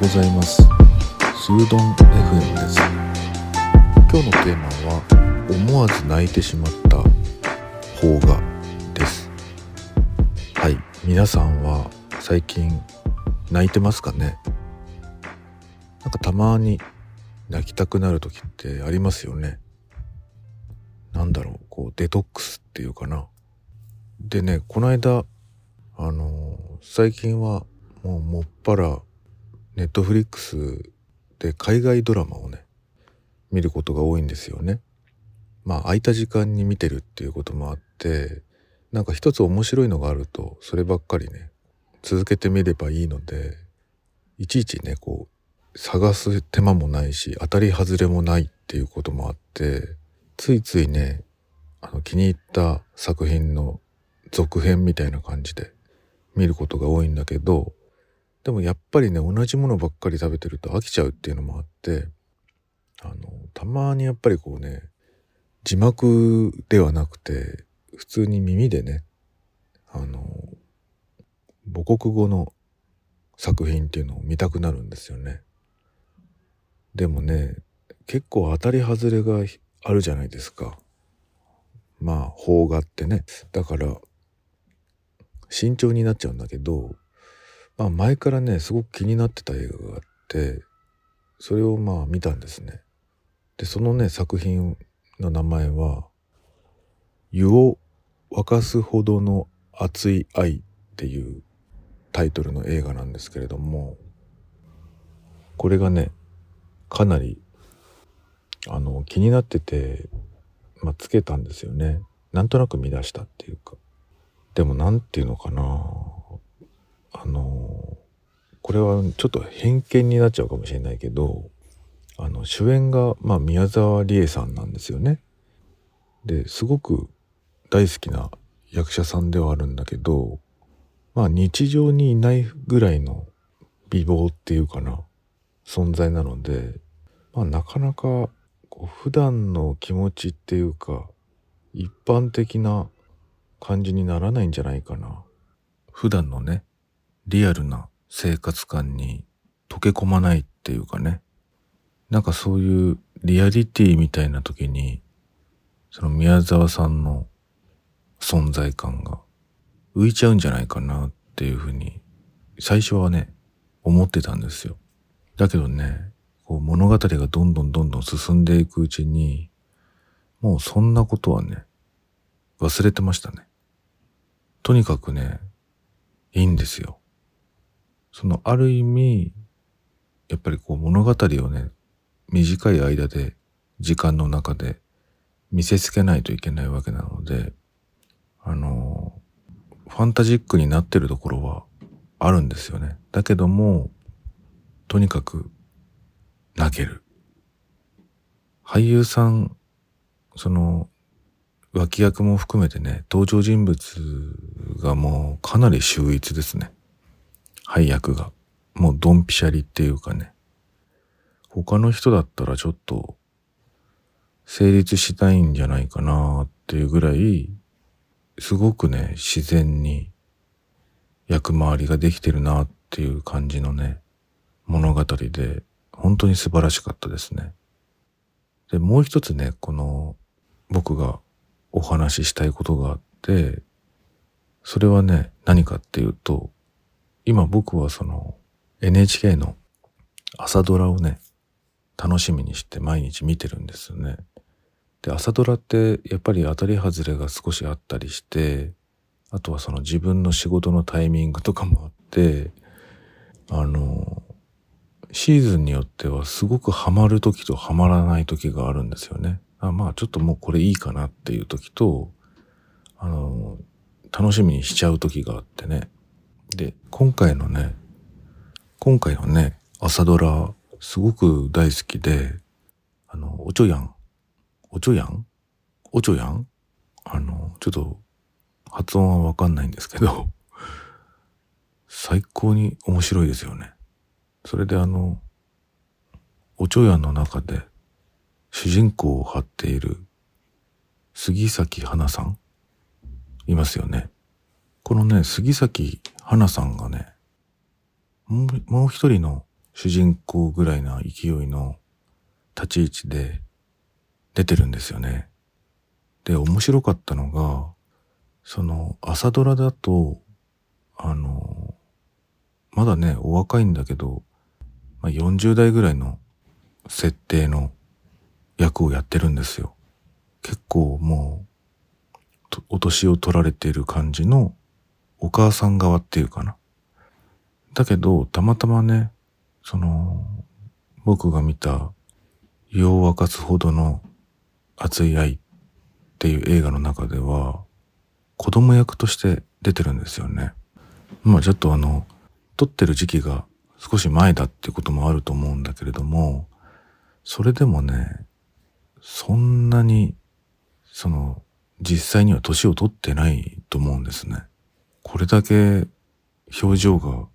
ございます。スードン FM です。今日のテーマは思わず泣いてしまった邦画です。はい。皆さんは最近泣いてますかね？なんかたまに泣きたくなる時ってありますよね。なんだろう。こうデトックスっていうかな。でねこの間あの最近はもうもっぱらネットフリックスで海外ドラマをね見ることが多いんですよね。まあ空いた時間に見てるっていうこともあってなんか一つ面白いのがあるとそればっかりね続けてみればいいのでいちいちねこう探す手間もないし当たり外れもないっていうこともあってついついねあの気に入った作品の続編みたいな感じで見ることが多いんだけどでもやっぱりね同じものばっかり食べてると飽きちゃうっていうのもあってあのたまにやっぱりこうね字幕ではなくて普通に耳でねあの母国語の作品っていうのを見たくなるんですよね。でもね結構当たり外れがあるじゃないですか。まあ邦画ってねだから慎重になっちゃうんだけどまあ前からねすごく気になってた映画があってそれをまあ見たんですね。でそのね作品の名前は「湯を沸かすほどの熱い愛」っていうタイトルの映画なんですけれどもこれがねかなりあの気になってて、まあ、つけたんですよね。なんとなく見出したっていうか。でも何て言うのかな。これはちょっと偏見になっちゃうかもしれないけどあの主演が、まあ、宮沢りえさんなんですよね。ですごく大好きな役者さんではあるんだけどまあ日常にいないぐらいの美貌っていうかな存在なので、まあ、なかなかこう普段の気持ちっていうか一般的な感じにならないんじゃないかな。普段のねリアルな生活感に溶け込まないっていうかね。なんかそういうリアリティみたいな時に、その宮沢さんの存在感が浮いちゃうんじゃないかなっていうふうに、最初はね、思ってたんですよ。だけどね、こう物語がどんどんどんどん進んでいくうちに、もうそんなことはね、忘れてましたね。とにかくね、いいんですよ。そのある意味、やっぱりこう物語をね、短い間で、時間の中で見せつけないといけないわけなので、あの、ファンタジックになってるところはあるんですよね。だけども、とにかく泣ける。俳優さん、その、脇役も含めてね、登場人物がもうかなり秀逸ですね。配役が。もうドンピシャリっていうかね。他の人だったらちょっと成立しないんじゃないかなっていうぐらい、すごくね、自然に役回りができてるなっていう感じのね、物語で、本当に素晴らしかったですね。で、もう一つね、この僕がお話ししたいことがあって、それはね、何かっていうと、今僕はその NHK の朝ドラをね、楽しみにして毎日見てるんですよね。で、朝ドラってやっぱり当たり外れが少しあったりして、あとはその自分の仕事のタイミングとかもあって、あの、シーズンによってはすごくハマる時とハマらない時があるんですよね。あまあちょっともうこれいいかなっていう時と、あの、楽しみにしちゃう時があってね。で、今回のね、今回のね、朝ドラ、すごく大好きで、あの、おちょやん、おちょやん？おちょやん？あの、ちょっと、発音はわかんないんですけど、最高に面白いですよね。それであの、おちょやんの中で、主人公を張っている、杉咲花さん、いますよね。このね、杉咲花さんがね、もう一人の主人公ぐらいな勢いの立ち位置で出てるんですよね。で、面白かったのが、その朝ドラだと、あの、まだね、お若いんだけど、まあ、40代ぐらいの設定の役をやってるんですよ。結構もう、お年を取られている感じのお母さん側っていうかな。だけど、たまたまね、その、僕が見た、湯を沸かすほどの熱い愛っていう映画の中では、子供役として出てるんですよね。まあちょっとあの、撮ってる時期が少し前だってこともあると思うんだけれども、それでもね、そんなに、その、実際には年を取ってないと思うんですね。これだけ表情が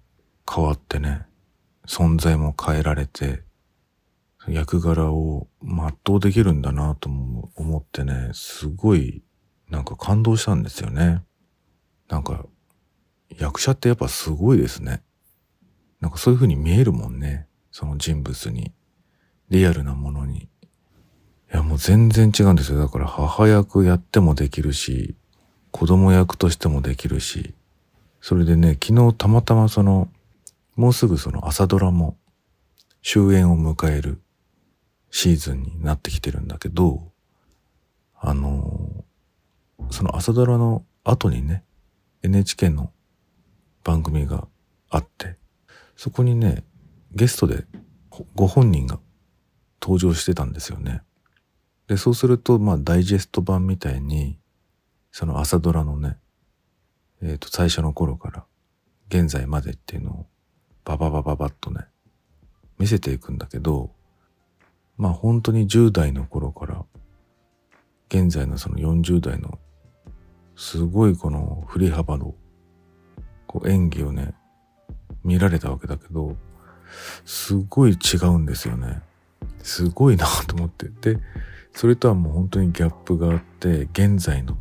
変わってね、存在も変えられて、役柄を全うできるんだなと思ってね、すごいなんか感動したんですよね。なんか役者ってやっぱすごいですね。なんかそういう風に見えるもんね。その人物に。リアルなものに。いやもう全然違うんですよ。だから母役やってもできるし、子供役としてもできるし。それでね、昨日たまたまその、もうすぐその朝ドラも終焉を迎えるシーズンになってきてるんだけど、あの、その朝ドラの後にね、NHK の番組があって、そこにね、ゲストでご本人が登場してたんですよね。で、そうすると、まあ、ダイジェスト版みたいに、その朝ドラのね、えっ、ー、と、最初の頃から現在までっていうのを、バババババッとね、見せていくんだけど、まあ本当に10代の頃から、現在のその40代の、すごいこの振り幅の、こう演技をね、見られたわけだけど、すごい違うんですよね。すごいなと思って。で、それとはもう本当にギャップがあって、現在の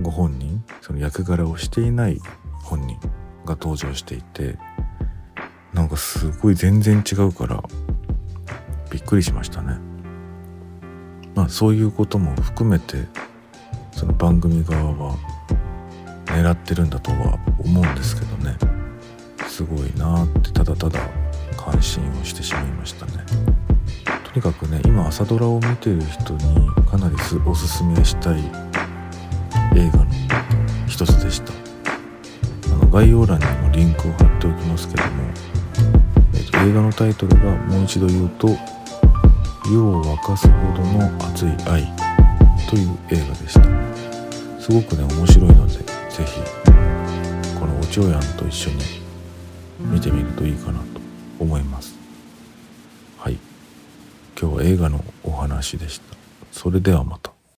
ご本人、その役柄をしていない本人が登場していて、なんかすごい全然違うから、びっくりしましたね。まあそういうことも含めて、その番組側は狙ってるんだとは思うんですけどね。すごいなってただただ感心をしてしまいましたねとにかくね今朝ドラを見てる人にかなりおすすめしたい映画の一つでした。あの概要欄にもリンクを貼っておきますけども、えーと、映画のタイトルがもう一度言うと「湯を沸かすほどの熱い愛」という映画でした。すごくね面白いので是非このおちょやんと一緒に見てみるといいかなと思います。はい。今日は映画のお話でした。それではまた。